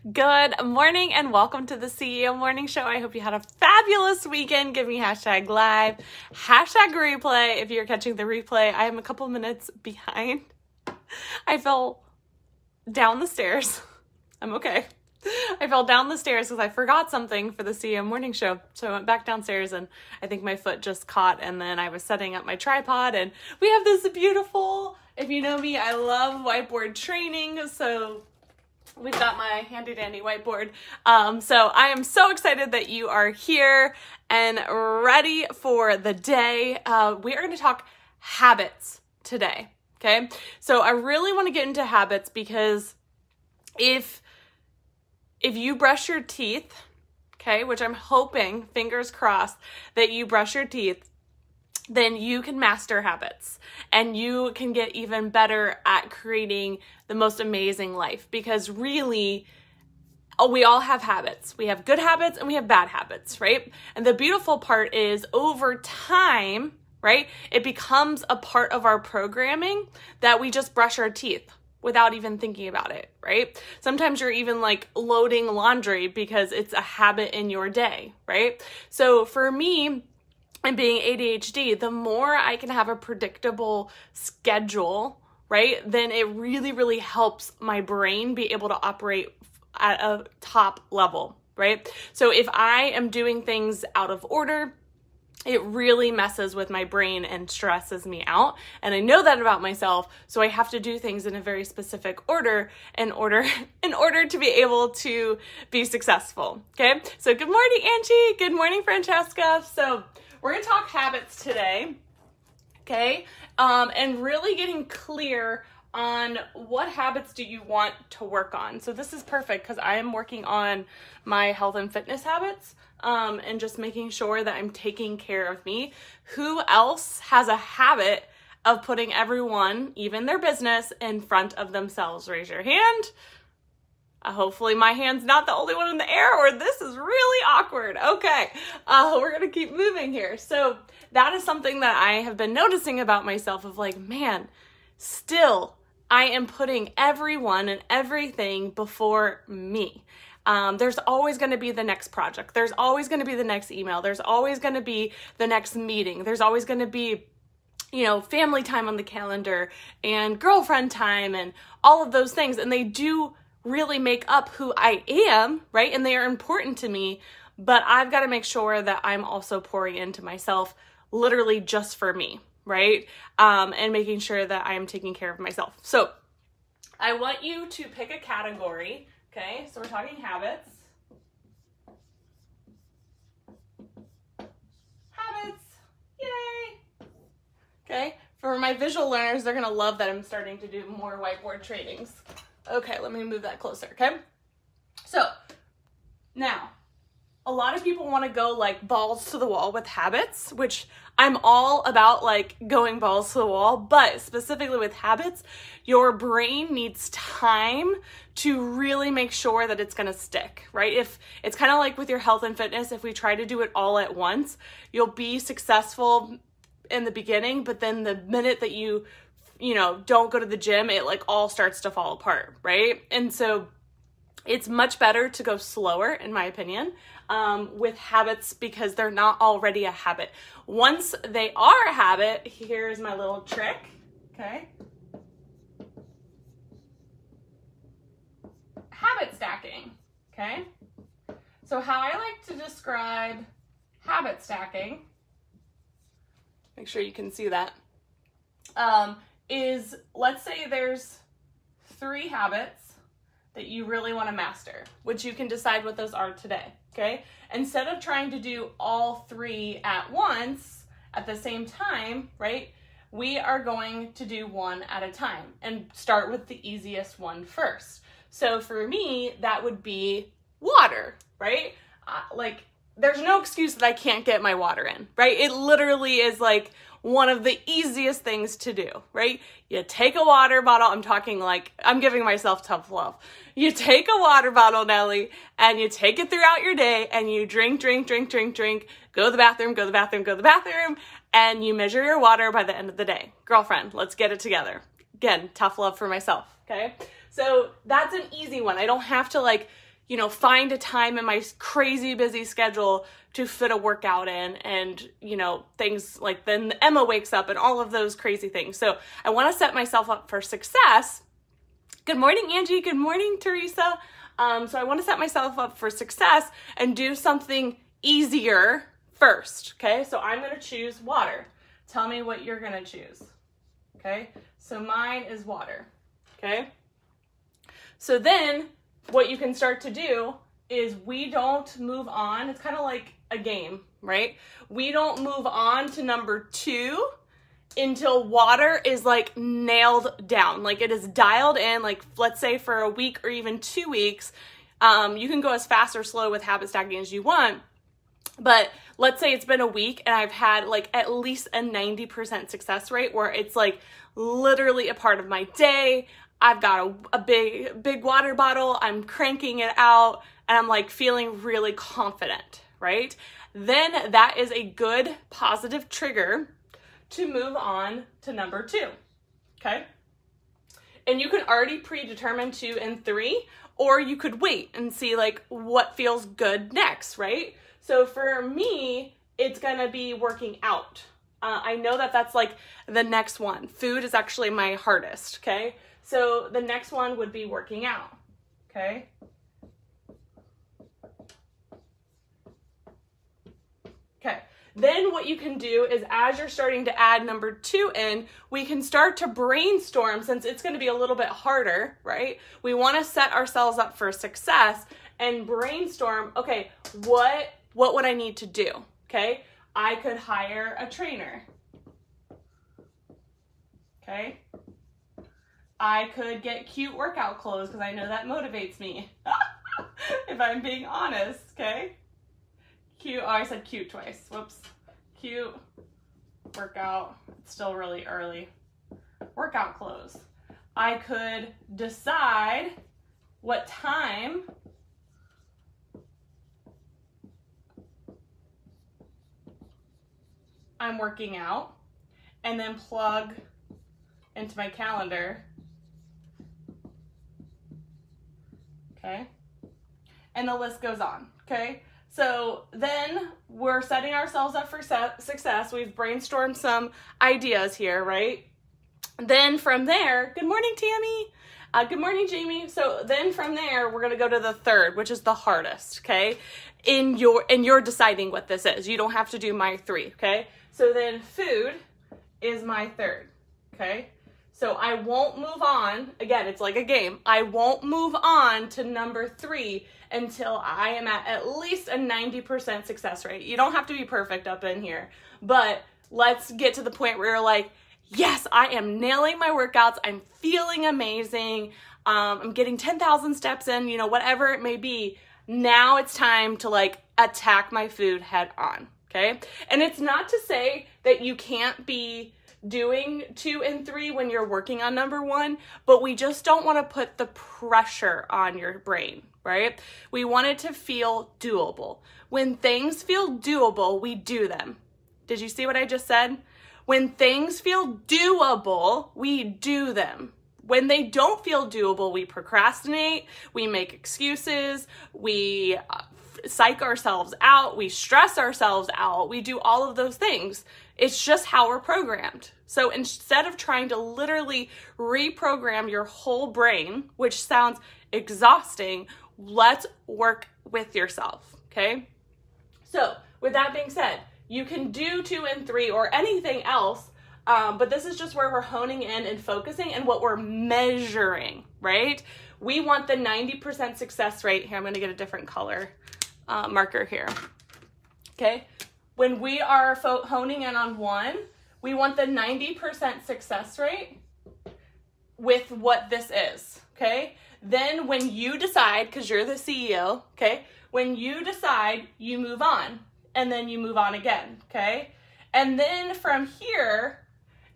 Good morning and welcome to the CEO Morning Show. I hope you had a fabulous weekend. Give me hashtag live, hashtag replay. If you're catching the replay, I am a couple minutes behind. I fell down the stairs. I'm okay. I fell down the stairs because I forgot something for the CEO morning show. So I went back downstairs and I think my foot just caught. And then I was setting up my tripod. And we have this beautiful, if you know me, I love whiteboard training. So we've got my handy dandy whiteboard. Um, so I am so excited that you are here and ready for the day. Uh, we are going to talk habits today. Okay. So I really want to get into habits because if if you brush your teeth, okay, which I'm hoping, fingers crossed, that you brush your teeth, then you can master habits and you can get even better at creating the most amazing life because really oh, we all have habits. We have good habits and we have bad habits, right? And the beautiful part is over time, right? It becomes a part of our programming that we just brush our teeth without even thinking about it, right? Sometimes you're even like loading laundry because it's a habit in your day, right? So for me, and being ADHD, the more I can have a predictable schedule, right, then it really, really helps my brain be able to operate at a top level, right? So if I am doing things out of order, it really messes with my brain and stresses me out. And i know that about myself so i have to do things in a very specific order in order in order to be able to be successful okay? So good morning angie. Good morning francesca. So we're going to talk habits today okay um, and really getting clear on what habits do you want to work on so this is perfect because i am working on my health and fitness habits um, and just making sure that I'm taking care of me. Who else has a habit of putting everyone, even their business, in front of themselves? Raise your hand. Uh, hopefully, my hand's not the only one in the air, or this is really awkward. Okay, uh, we're gonna keep moving here. So, that is something that I have been noticing about myself of like, man, still, I am putting everyone and everything before me. Um, there's always going to be the next project. There's always going to be the next email. There's always going to be the next meeting. There's always going to be you know, family time on the calendar and girlfriend time and all of those things. And they do really make up who I am, right? And they are important to me. But I've got to make sure that I'm also pouring into myself literally just for me, right? Um, and making sure that I am taking care of myself. So I want you to pick a category Okay, so we're talking habits. Habits, yay! Okay, for my visual learners, they're gonna love that I'm starting to do more whiteboard trainings. Okay, let me move that closer, okay? So, now, a lot of people want to go like balls to the wall with habits, which I'm all about like going balls to the wall, but specifically with habits, your brain needs time to really make sure that it's going to stick, right? If it's kind of like with your health and fitness, if we try to do it all at once, you'll be successful in the beginning, but then the minute that you you know, don't go to the gym, it like all starts to fall apart, right? And so it's much better to go slower, in my opinion, um, with habits because they're not already a habit. Once they are a habit, here's my little trick, okay? Habit stacking, okay? So, how I like to describe habit stacking, make sure you can see that, um, is let's say there's three habits that you really want to master, which you can decide what those are today. Okay. Instead of trying to do all three at once at the same time, right? We are going to do one at a time and start with the easiest one first. So for me, that would be water, right? Uh, like, there's no excuse that I can't get my water in, right? It literally is like one of the easiest things to do, right? You take a water bottle. I'm talking like I'm giving myself tough love. You take a water bottle, Nellie, and you take it throughout your day and you drink, drink, drink, drink, drink, go to the bathroom, go to the bathroom, go to the bathroom, and you measure your water by the end of the day. Girlfriend, let's get it together. Again, tough love for myself, okay? So that's an easy one. I don't have to like you know, find a time in my crazy busy schedule to fit a workout in and, you know, things like then Emma wakes up and all of those crazy things. So I want to set myself up for success. Good morning, Angie. Good morning, Teresa. Um, so I want to set myself up for success and do something easier first. Okay, so I'm going to choose water. Tell me what you're going to choose. Okay, so mine is water. Okay, so then what you can start to do is we don't move on. It's kind of like a game, right? We don't move on to number two until water is like nailed down, like it is dialed in, like let's say for a week or even two weeks. Um, you can go as fast or slow with habit stacking as you want. But let's say it's been a week and I've had like at least a 90% success rate where it's like literally a part of my day. I've got a, a big, big water bottle, I'm cranking it out, and I'm like feeling really confident, right? Then that is a good positive trigger to move on to number two. Okay. And you can already predetermine two and three, or you could wait and see like what feels good next, right? So for me, it's gonna be working out. Uh, I know that that's like the next one. Food is actually my hardest, okay? So the next one would be working out, okay? Okay, then what you can do is as you're starting to add number two in, we can start to brainstorm since it's going to be a little bit harder, right? We want to set ourselves up for success and brainstorm, okay, what what would I need to do? Okay? I could hire a trainer. Okay? I could get cute workout clothes because I know that motivates me. if I'm being honest, okay? Cute. Oh, I said cute twice. Whoops. Cute workout. It's still really early. Workout clothes. I could decide what time I'm working out and then plug into my calendar. Okay. And the list goes on. Okay. So then we're setting ourselves up for success. We've brainstormed some ideas here, right? Then from there, good morning, Tammy. Uh, good morning, Jamie. So then from there, we're gonna go to the third, which is the hardest. Okay, in your and you're deciding what this is. You don't have to do my three. Okay, so then food is my third. Okay, so I won't move on. Again, it's like a game. I won't move on to number three until I am at at least a 90% success rate. You don't have to be perfect up in here, but let's get to the point where you're like, yes, I am nailing my workouts. I'm feeling amazing. Um, I'm getting 10,000 steps in, you know, whatever it may be. Now it's time to like attack my food head on. Okay. And it's not to say that you can't be doing two and three when you're working on number one, but we just don't want to put the pressure on your brain, right? We want it to feel doable. When things feel doable, we do them. Did you see what I just said? When things feel doable, we do them. When they don't feel doable, we procrastinate, we make excuses, we uh, psych ourselves out, we stress ourselves out, we do all of those things. It's just how we're programmed. So instead of trying to literally reprogram your whole brain, which sounds exhausting, let's work with yourself, okay? So, with that being said, you can do two and three or anything else, um, but this is just where we're honing in and focusing and what we're measuring, right? We want the 90% success rate. Here, I'm going to get a different color uh, marker here. Okay. When we are honing in on one, we want the 90% success rate with what this is. Okay. Then when you decide, because you're the CEO, okay, when you decide, you move on and then you move on again, okay? And then from here,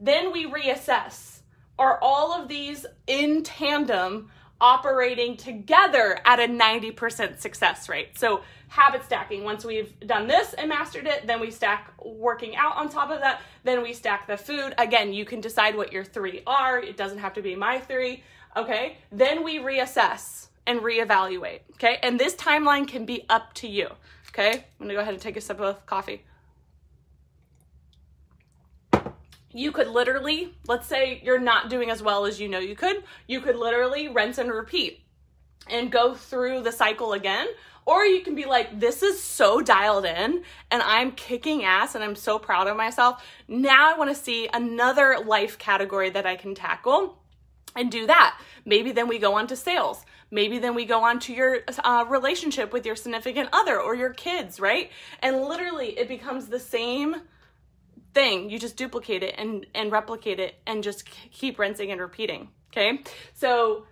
then we reassess. Are all of these in tandem operating together at a 90% success rate? So, habit stacking, once we've done this and mastered it, then we stack working out on top of that, then we stack the food. Again, you can decide what your three are, it doesn't have to be my three, okay? Then we reassess and reevaluate. Okay. And this timeline can be up to you. Okay. I'm going to go ahead and take a sip of coffee. You could literally, let's say you're not doing as well as you know you could, you could literally rinse and repeat and go through the cycle again. Or you can be like, this is so dialed in and I'm kicking ass and I'm so proud of myself. Now I want to see another life category that I can tackle and do that. Maybe then we go on to sales. Maybe then we go on to your uh, relationship with your significant other or your kids, right? And literally it becomes the same thing. You just duplicate it and, and replicate it and just keep rinsing and repeating. Okay. So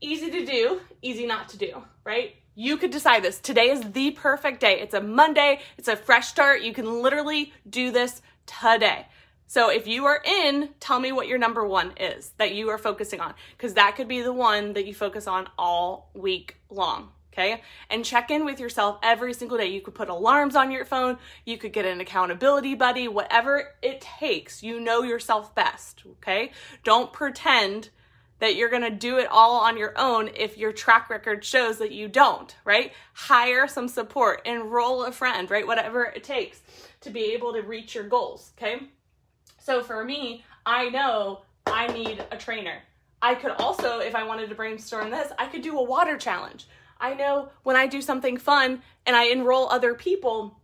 easy to do, easy not to do, right? You could decide this. Today is the perfect day. It's a Monday, it's a fresh start. You can literally do this today. So if you are in, tell me what your number one is that you are focusing on, because that could be the one that you focus on all week long. Okay. And check in with yourself every single day. You could put alarms on your phone. You could get an accountability buddy, whatever it takes. You know yourself best. Okay. Don't pretend that you're to do it all on your own if your track record shows that you don't, right? Hire some support, enroll a friend, right? Whatever it takes to be able to reach your goals, okay? So for me, I know I need a trainer. I could also, if I wanted to brainstorm this, I could do a water challenge. I know when I do something fun and I enroll other people,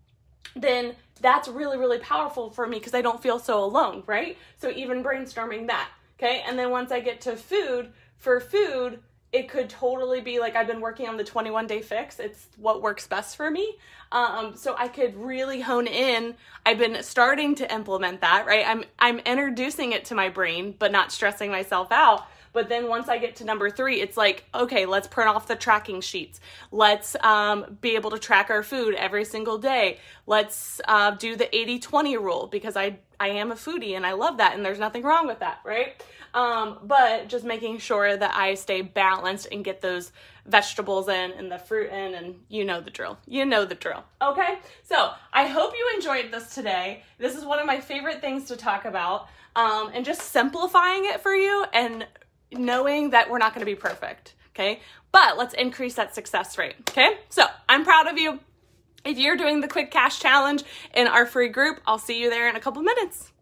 then that's really, really powerful for me because I don't feel so alone, right? So even brainstorming that. Okay. And then once I get to food, for food, it could totally be like I've been working on the 21 day fix. It's what works best for me. Um, so I could really hone in. I've been starting to implement that, right? I'm I'm introducing it to my brain, but not stressing myself out. But then once I get to number three, it's like, okay, let's print off the tracking sheets. Let's um, be able to track our food every single day. Let's uh, do the 80 20 rule because I, I am a foodie and I love that and there's nothing wrong with that, right? Um, but just making sure that I stay balanced and get those vegetables in and the fruit in, and you know the drill. You know the drill. Okay? So I hope you enjoyed this today. This is one of my favorite things to talk about. Um, and just simplifying it for you and knowing that we're not going to be perfect. Okay? But let's increase that success rate. Okay? So I'm proud of you. If you're doing the quick cash challenge in our free group, I'll see you there in a couple minutes.